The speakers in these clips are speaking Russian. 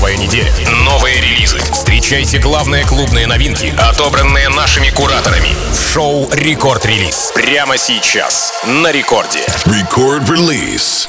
Новая неделя, новые релизы. Встречайте главные клубные новинки, отобранные нашими кураторами. Шоу «Рекорд Релиз». Прямо сейчас. На рекорде. Record Release.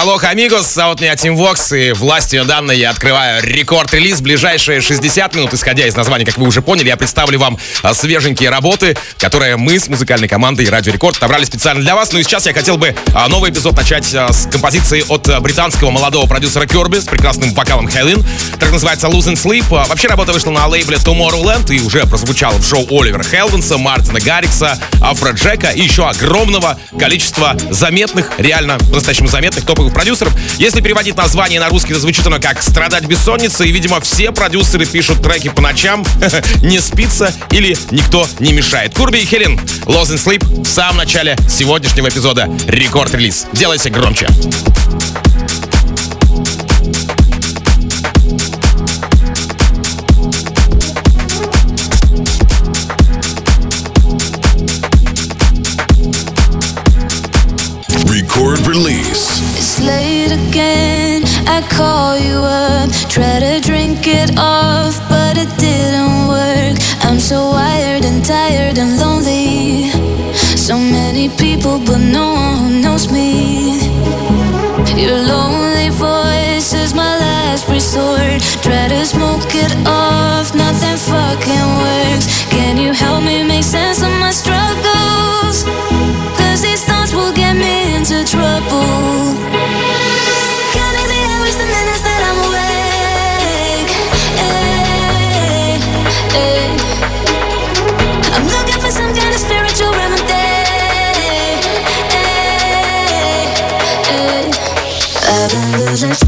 Hola, amigos, зовут меня Тим Вокс, и властью данной я открываю Record Release. Ближайшие 60 минут, исходя из названия, как вы уже поняли, я представлю вам а, свеженькие работы, которые мы с музыкальной командой Радио Рекорд отобрали специально для вас. Ну и сейчас я хотел бы а, новый эпизод начать а, с композиции от британского молодого продюсера Кёрби с прекрасным вокалом Хелен. Так называется Losing Sleep. Вообще работа вышла на лейбле Tomorrowland и уже прозвучала в шоу Оливера Хелденса, Мартина Гаррикса, Афро Джека и еще огромного количества заметных, реально по-настоящему заметных топовых топовых продюсеров. Если переводить название на русский, то звучит оно как «Страдать бессонницей». И, видимо, все продюсеры пишут треки по ночам, не спится или никто не мешает. Курби и Хелен, Lost in Sleep в самом начале сегодняшнего эпизода рекорд-релиз. Делайте громче. Record Cause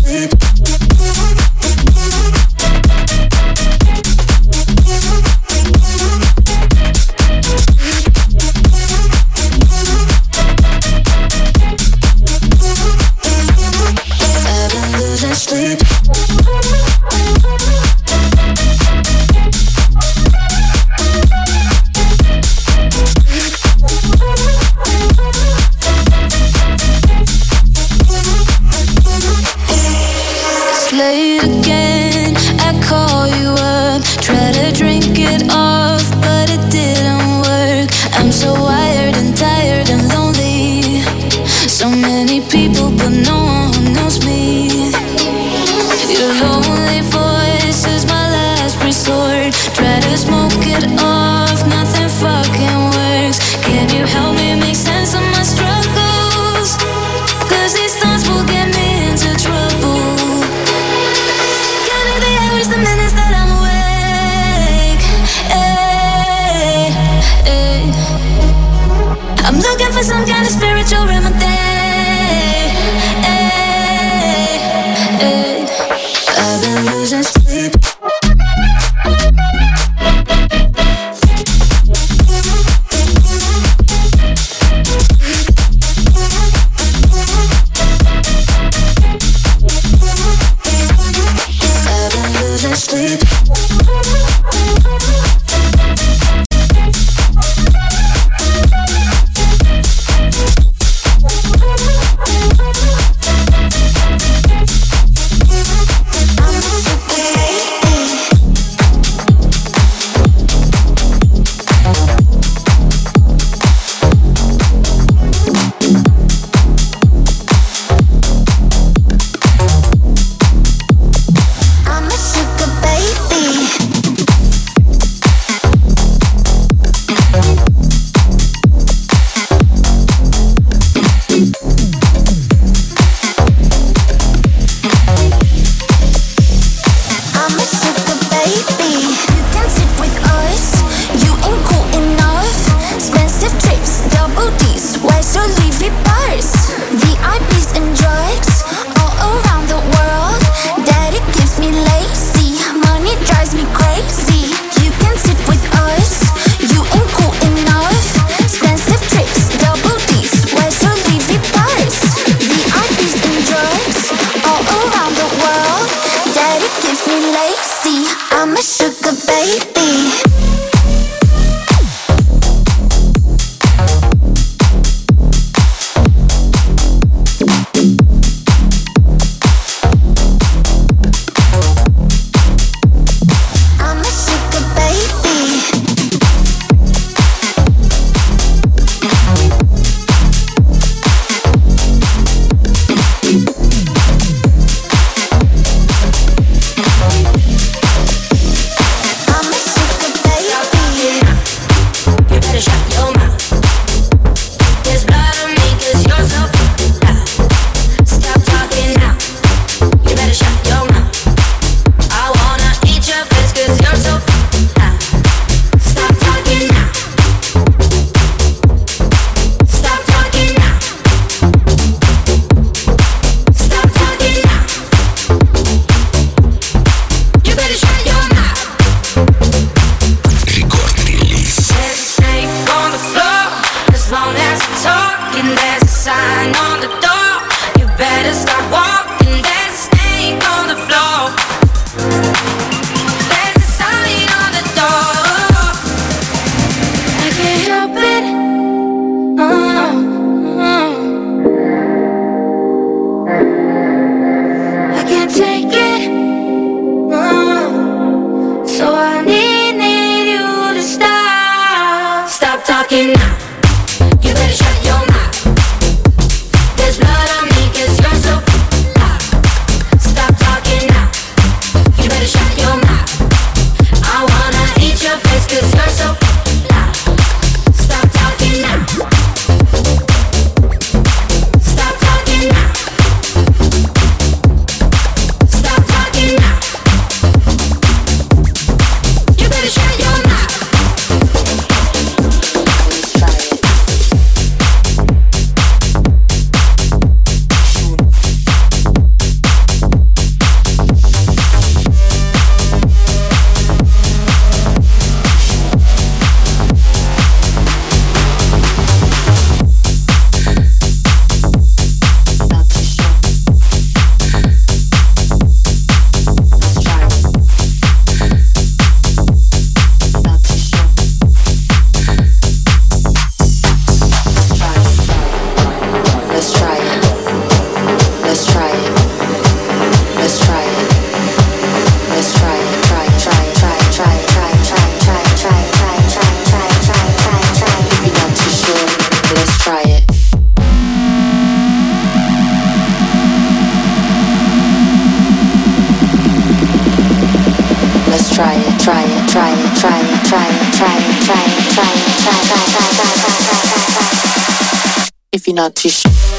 not sure.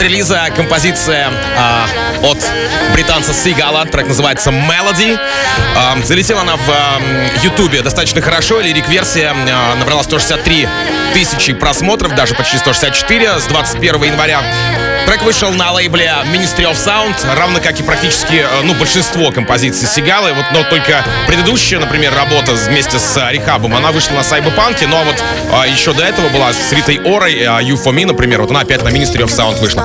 Рекорд релиза композиция э, от британца Сигала. Трек называется Melody. Э, залетела она в Ютубе э, достаточно хорошо. Лирик-версия э, набрала 163 тысячи просмотров, даже почти 164 с 21 января. Трек вышел на лейбле Ministry of Sound, равно как и практически, э, ну, большинство композиций Сигалы. Вот, но только предыдущая, например, работа вместе с Рехабом, она вышла на Сайбопанке, но вот а, еще до этого была с Ритой Орой, а, You For Me, например, вот она опять на Ministry of Sound вышла.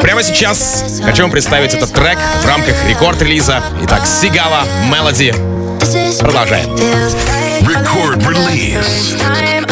Прямо сейчас хочу вам представить этот трек в рамках рекорд-релиза. Итак, Сигала, Melody. Продолжаем. Record release.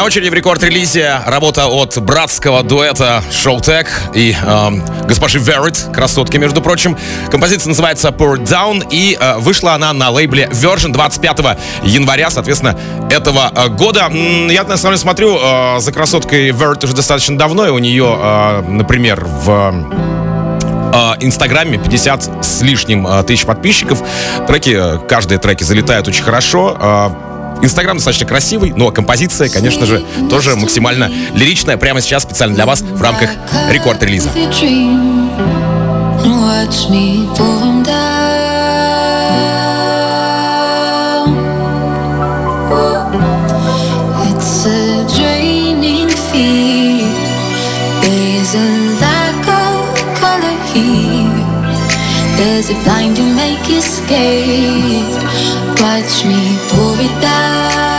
На очереди в рекорд-релизе работа от братского дуэта Showtech и э, госпожи Верит, красотки, между прочим. Композиция называется Pour Down и э, вышла она на лейбле Virgin 25 января, соответственно, этого э, года. Я, на самом деле, смотрю э, за красоткой Верит уже достаточно давно, и у нее, э, например, в э, Инстаграме 50 с лишним э, тысяч подписчиков. Треки, каждые треки залетают очень хорошо. Инстаграм достаточно красивый, но композиция, конечно же, тоже максимально лиричная. Прямо сейчас специально для вас в рамках рекорд-релиза. Does it blind you, make you Watch me, pull it down.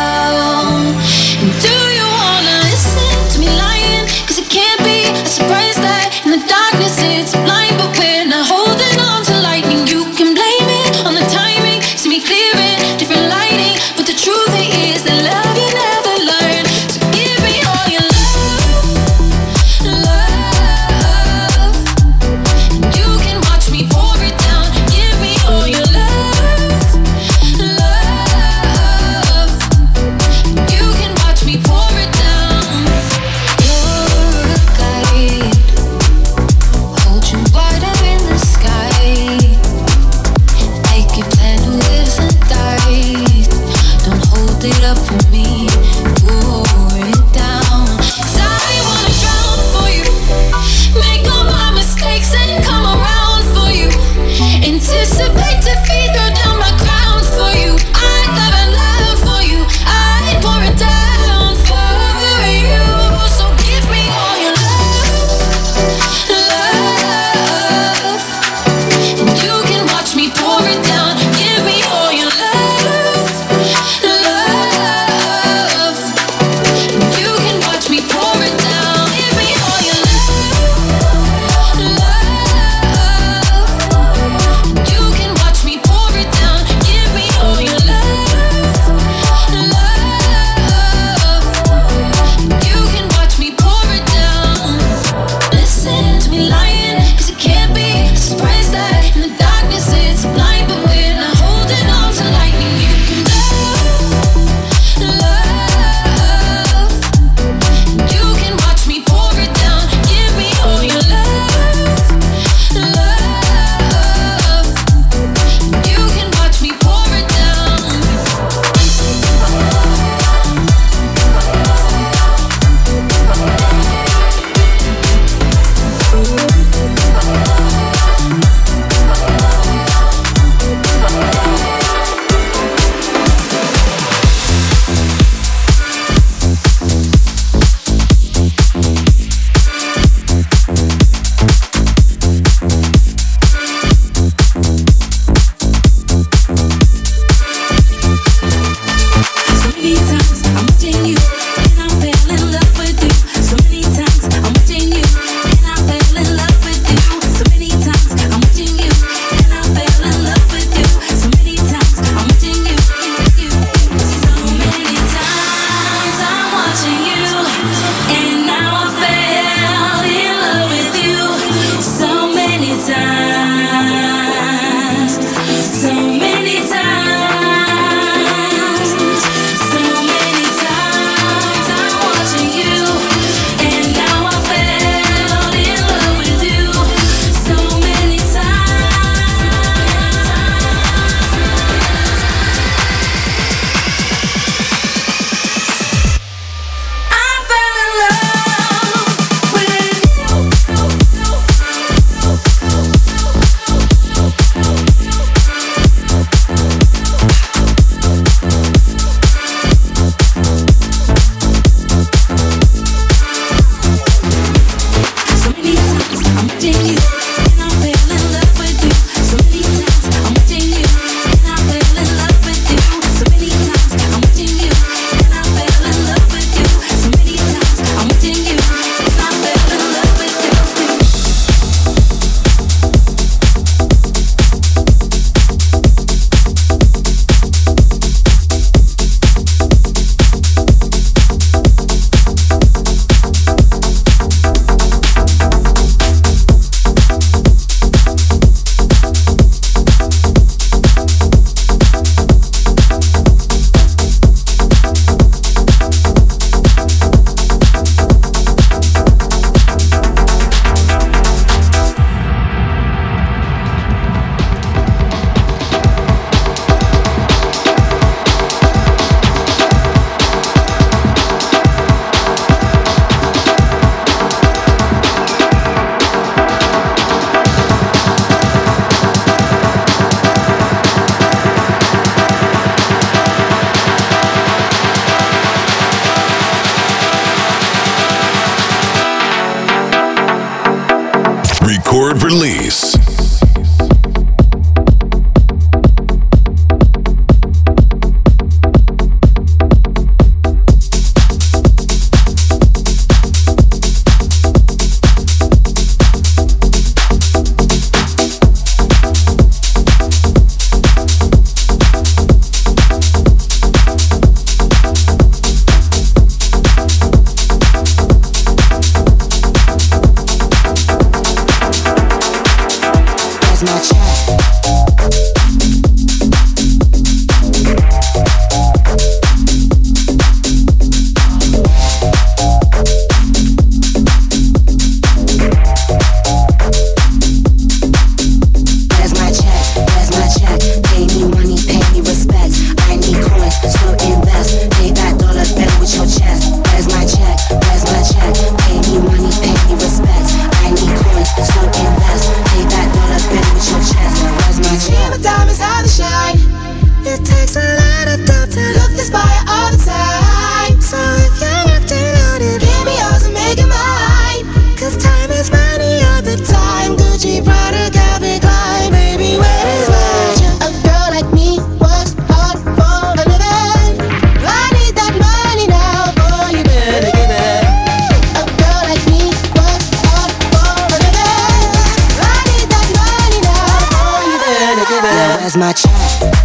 Where's my check?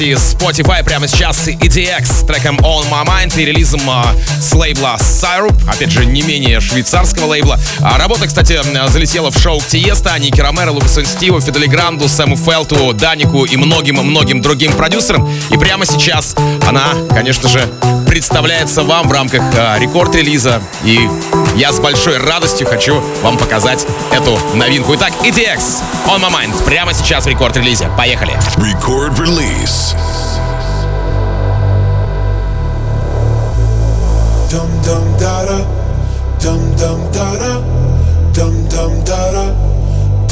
Версии Spotify прямо сейчас EDX с треком On My Mind и релизом а, с лейбла Syrup, опять же, не менее швейцарского лейбла. А работа, кстати, залетела в шоу Тиеста, Ники Ромеро, Лукасу Стиву, Фидели Гранду, Сэму Фелту, Данику и многим-многим другим продюсерам. И прямо сейчас она, конечно же, представляется вам в рамках а, рекорд-релиза. И я с большой радостью хочу вам показать эту новинку. Итак, EDX On My Mind прямо сейчас в рекорд-релизе релизе. Поехали. Record release. Dum dum da da, dum dum da da, dum dum da da,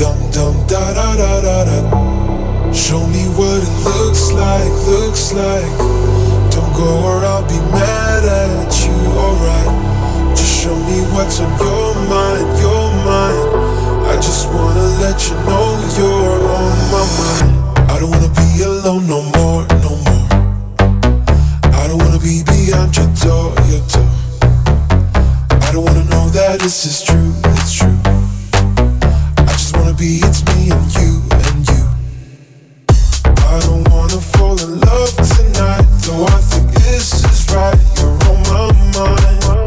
dum dum da da da da da. Show me what it looks like, looks like. Don't go or I'll be mad at you, alright. Just show me what's on your mind, your mind. I just wanna let you know you're on my mind. I don't wanna be alone no more, beyond your door, your door. I don't wanna know that this is true, it's true. I just wanna be, it's me and you, and you. I don't wanna fall in love tonight, though I think this is right. You're on my mind.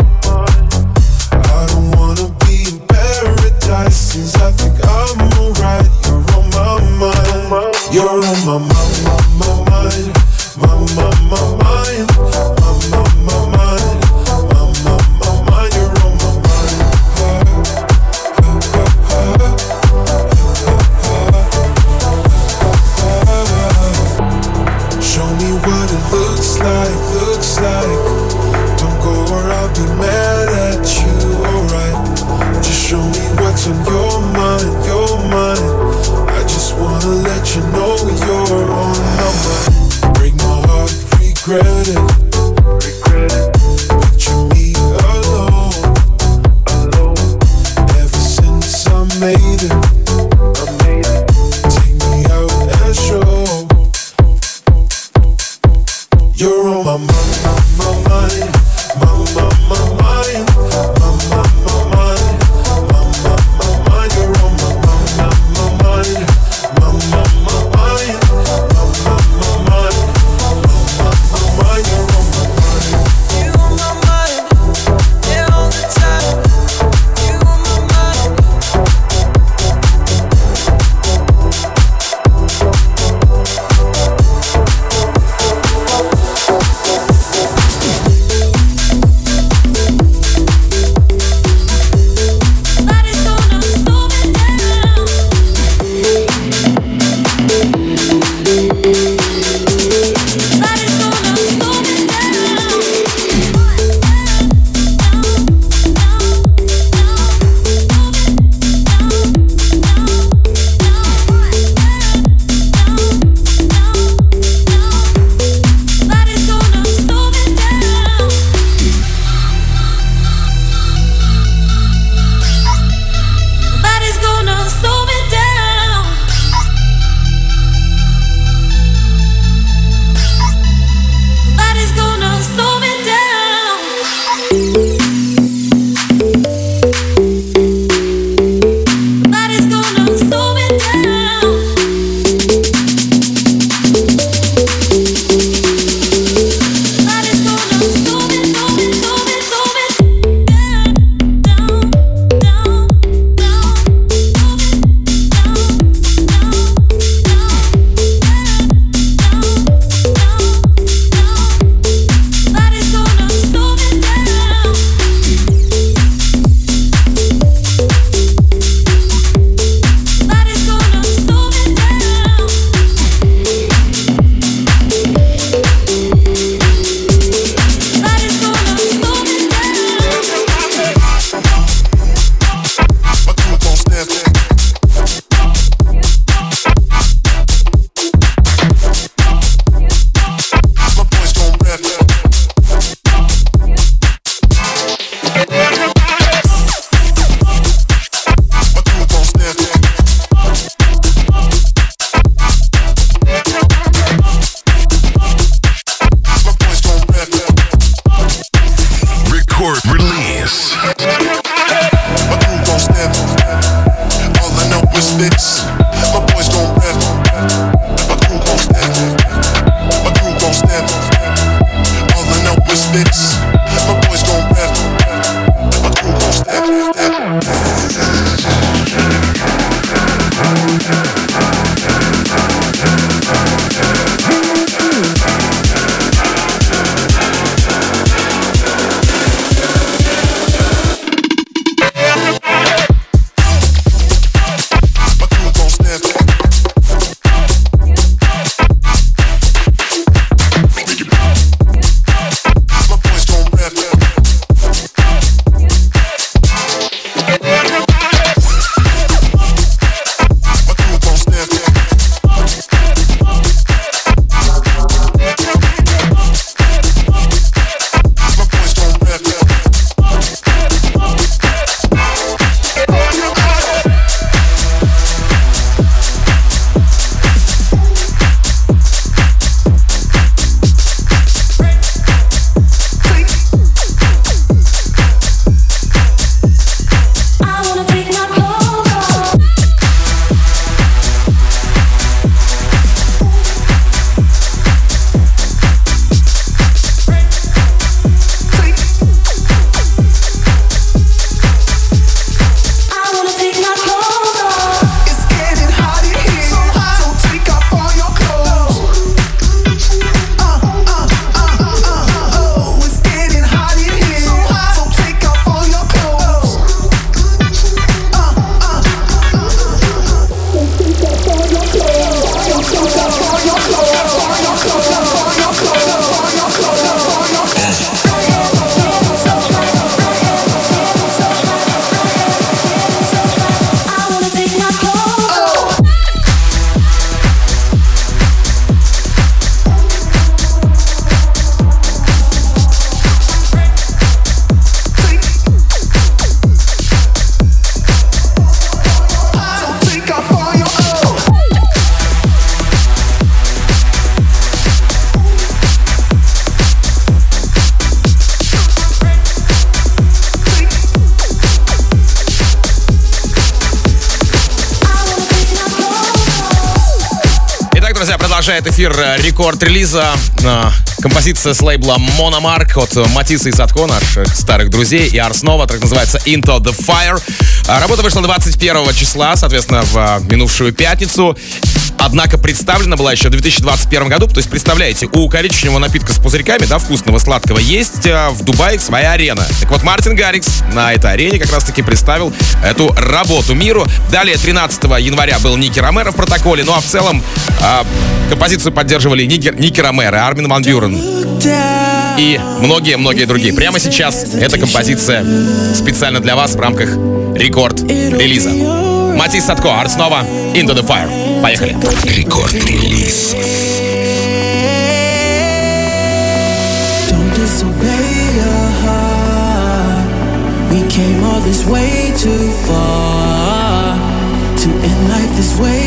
Made it, продолжает эфир э, рекорд релиза. э, Композиция с лейбла Monomark от Матиса и Садко, наших старых друзей, и Арснова, так называется Into the Fire. А Работа вышла 21 числа, соответственно, в э, минувшую пятницу. Однако представлена была еще в 2021 году. То есть, представляете, у коричневого напитка с пузырьками, да, вкусного, сладкого, есть э, в Дубае своя арена. Так вот, Мартин Гаррикс на этой арене как раз-таки представил эту работу миру. Далее, 13 января был Ники Ромеро в протоколе. Ну а в целом а, композицию поддерживали Ники, Ники Ромеро, Армин Ван Бюрен и многие-многие другие. Прямо сейчас эта композиция специально для вас в рамках рекорд-релиза. Матис Садко, Арт снова, Into the Fire. Поехали. Рекорд-релиз. Don't disobey your heart. We came all this way too far to end life this way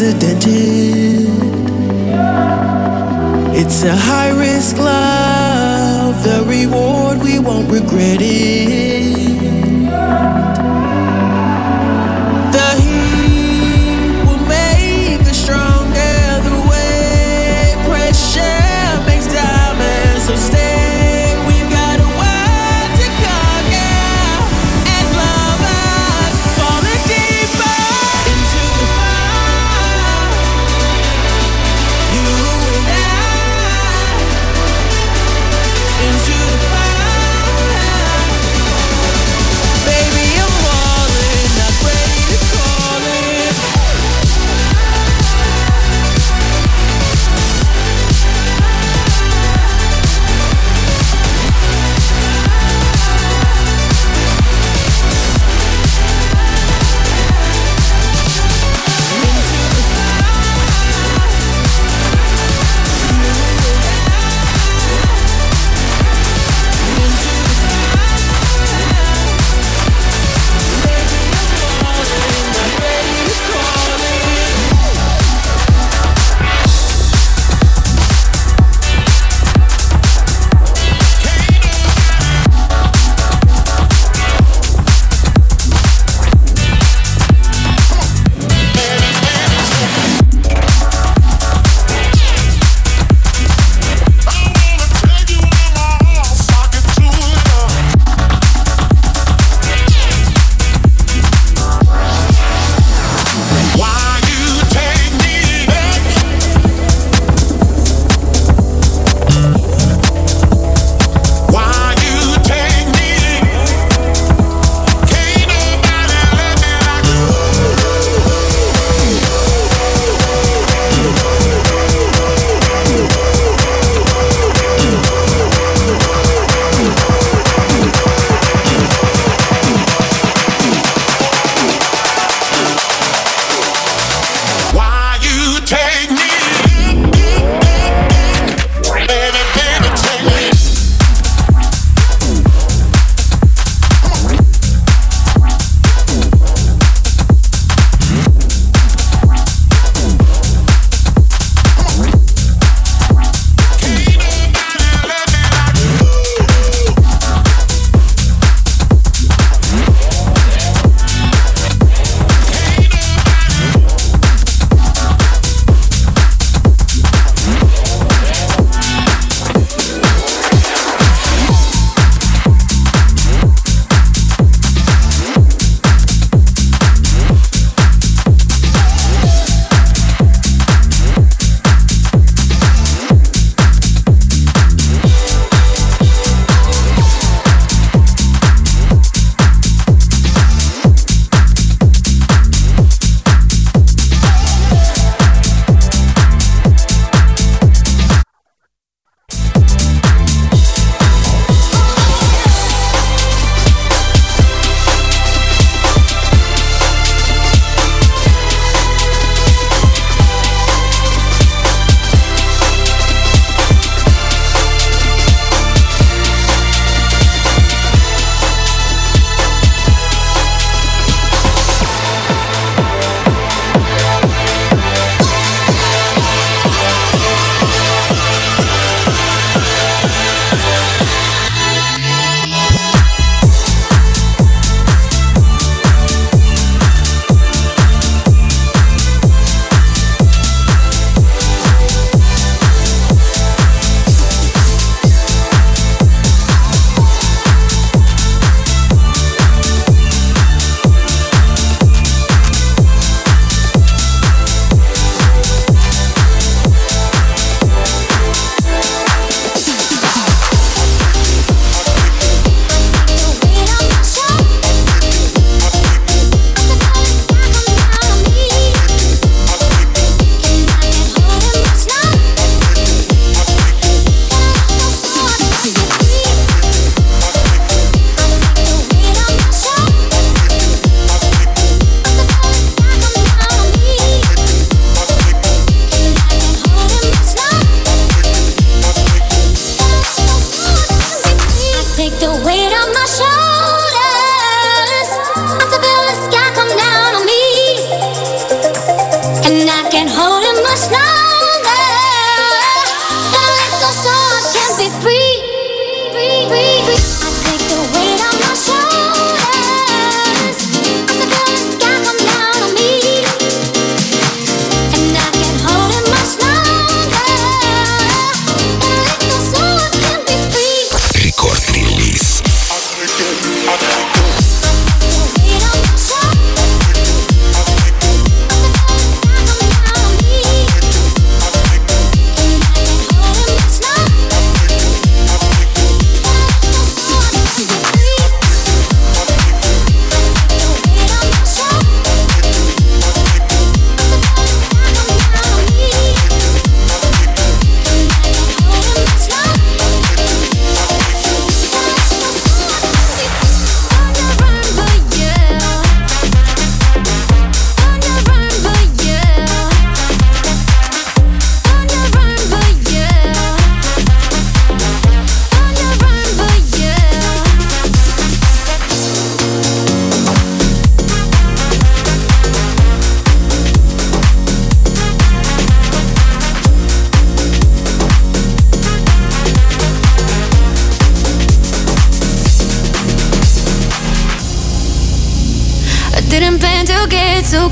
unprecedented. It's a high risk love. The reward we won't regret it.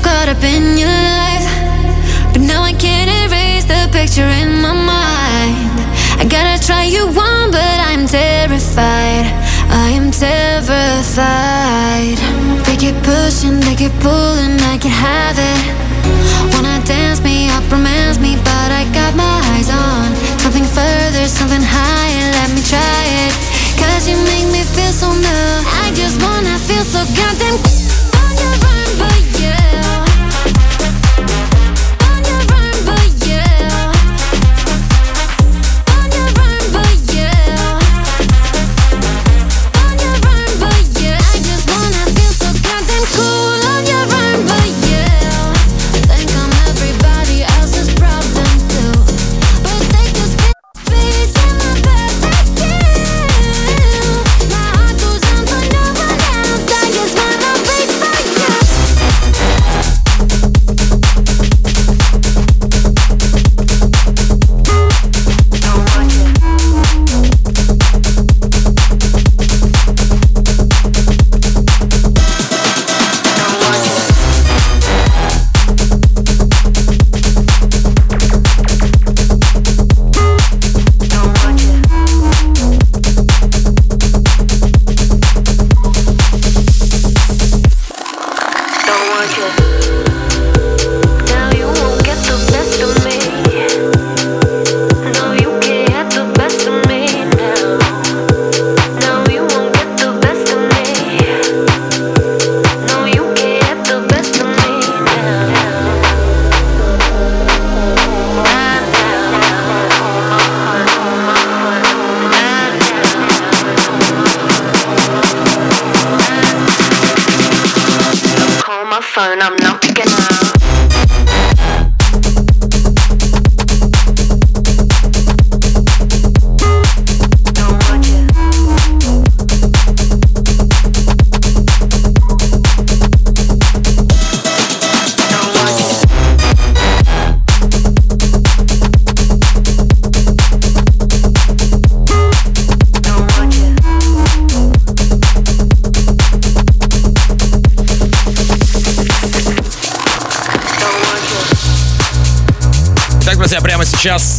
Caught up in your life. But now I can't erase the picture in my mind. I gotta try you on, but I'm terrified. I am terrified. They keep pushing, they keep pulling, I can't have it. Wanna dance me up, romance me, but I got my eyes on something further, something higher. Let me try it. Cause you make me feel so new. I just wanna feel so goddamn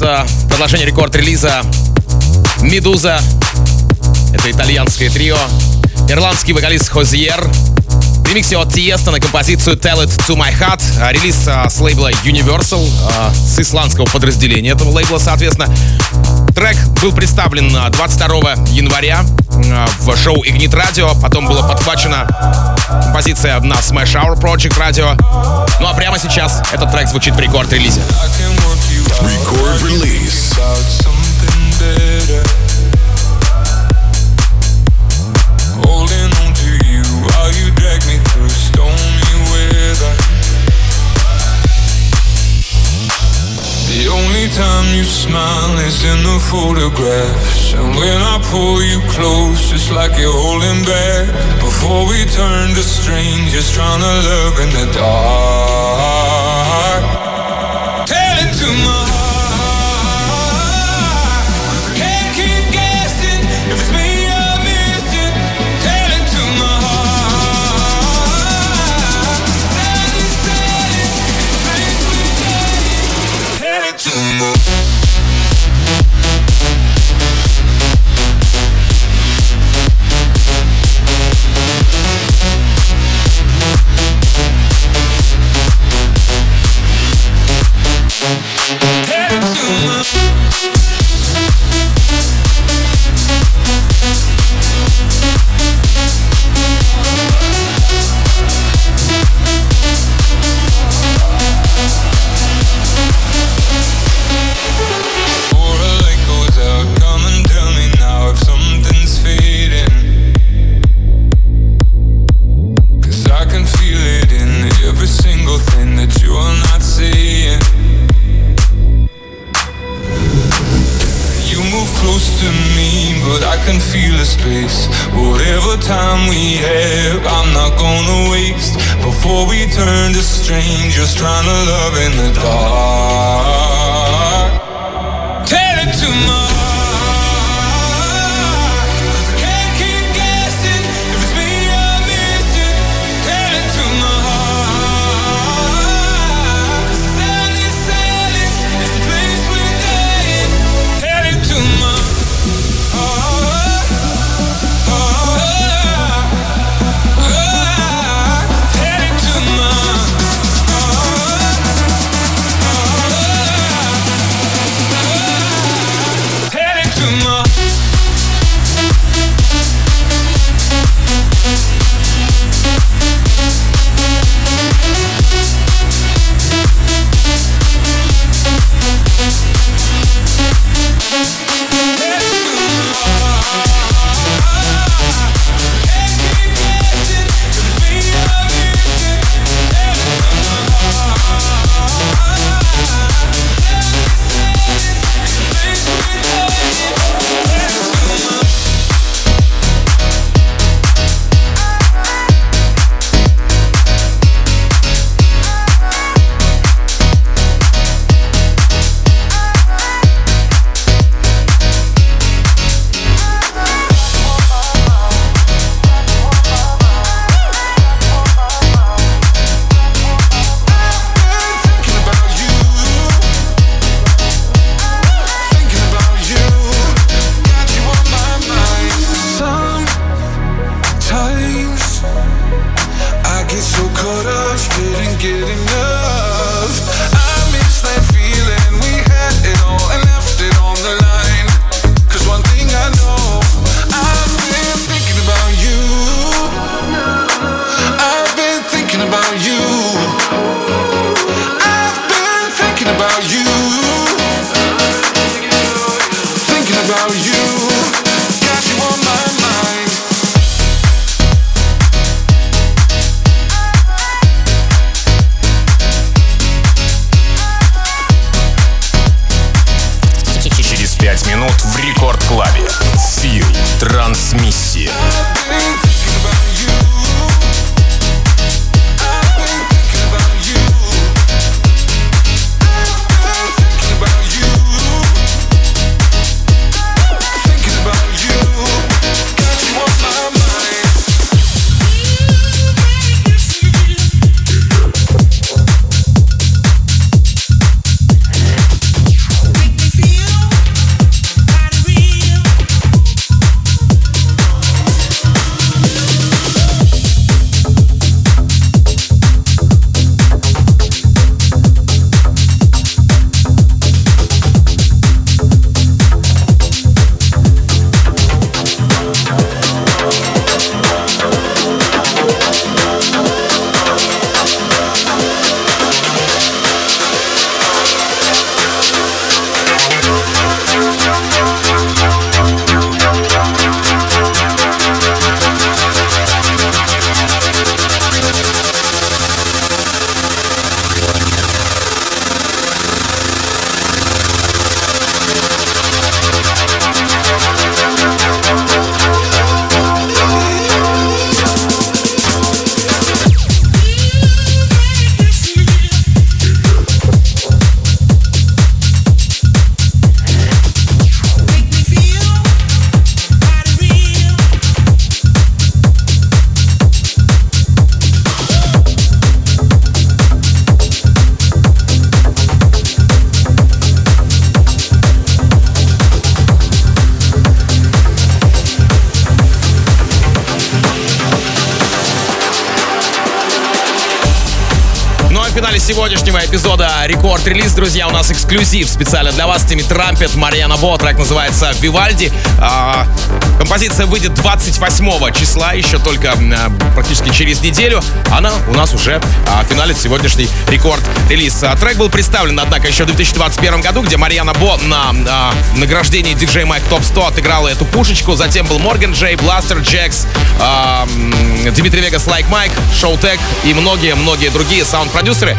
э, продолжение рекорд-релиза «Медуза». Это итальянское трио. Ирландский вокалист Хозьер. В ремиксе от Тиеста на композицию Tell It To My Heart. А, Релиз а, с лейбла Universal, а, с исландского подразделения этого лейбла, соответственно. Трек был представлен а, 22 января в шоу Ignite Radio. Потом была подхвачена композиция на Smash Hour Project Radio. Ну а прямо сейчас этот трек звучит в рекорд-релизе. Record release. about something better. Holding on to you while you drag me through stormy weather. The only time you smile is in the photographs. And when I pull you close, it's like you're holding back. Before we turn to strangers, trying to love in the dark. Трансмиссия. финале сегодняшнего эпизода рекорд-релиз, друзья, у нас эксклюзив специально для вас. Тимми Трампет, Марьяна Бо, трек называется «Вивальди». А, композиция выйдет 28 числа, еще только а, практически через неделю. Она у нас уже а, финалит сегодняшний рекорд-релиз. А, трек был представлен, однако, еще в 2021 году, где Марьяна Бо на а, награждении DJ Mike Top 100 отыграла эту пушечку. Затем был Морган Джей, Бластер Джекс, а, Dimitri Vegas, Like Mike, Showtek и многие-многие другие саунд-продюсеры Ситры.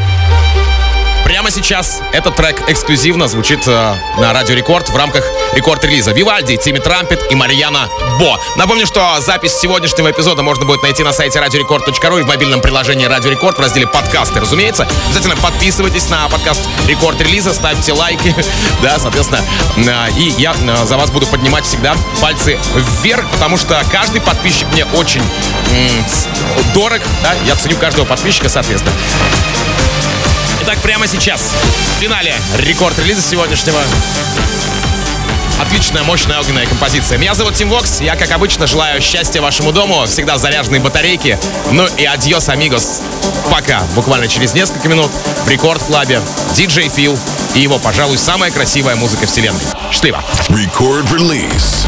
Прямо сейчас этот трек эксклюзивно звучит э, на Радио Рекорд в рамках Record Release. Вивальди, Timmy Trumpet и Марьяна Бо. Напомню, что запись сегодняшнего эпизода можно будет найти на сайте radiorecord.ru и в мобильном приложении Радио Рекорд в разделе подкасты, разумеется. Обязательно подписывайтесь на подкаст Record Release, ставьте лайки, да, соответственно. Э, и я э, за вас буду поднимать всегда пальцы вверх, потому что каждый подписчик мне очень дорог, да, я ценю каждого подписчика, соответственно. Итак, прямо сейчас, в финале Record Release сегодняшнего Отличная, мощная огненная композиция. Меня зовут Тим Вокс. Я, как обычно, желаю счастья вашему дому, всегда заряженные батарейки. Ну и adiós, amigos. Пока. Буквально через несколько минут в Рекорд Клабе диджей Фил и его, пожалуй, самая красивая музыка вселенной. Счастливо. Record release.